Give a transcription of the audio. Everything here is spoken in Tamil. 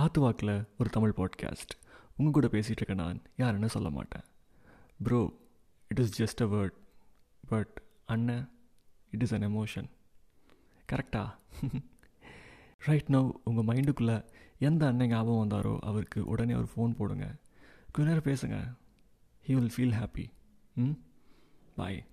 காத்து வாக்கில் ஒரு தமிழ் பாட்காஸ்ட் உங்கள் கூட பேசிகிட்டு இருக்க நான் யாருன்னு சொல்ல மாட்டேன். Bro it is just a word but அண்ணன் இட் இஸ் அன் எமோஷன் கரெக்டா ரைட் நவ் உங்கள் மைண்டுக்குள்ளே எந்த அண்ணன் ஞாபகம் வந்தாரோ அவருக்கு உடனே ஒரு ஃபோன் போடுங்க. கொஞ்ச நேரம் பேசுங்க. ஹீ வில் ஃபீல் ஹாப்பி ம்? பாய்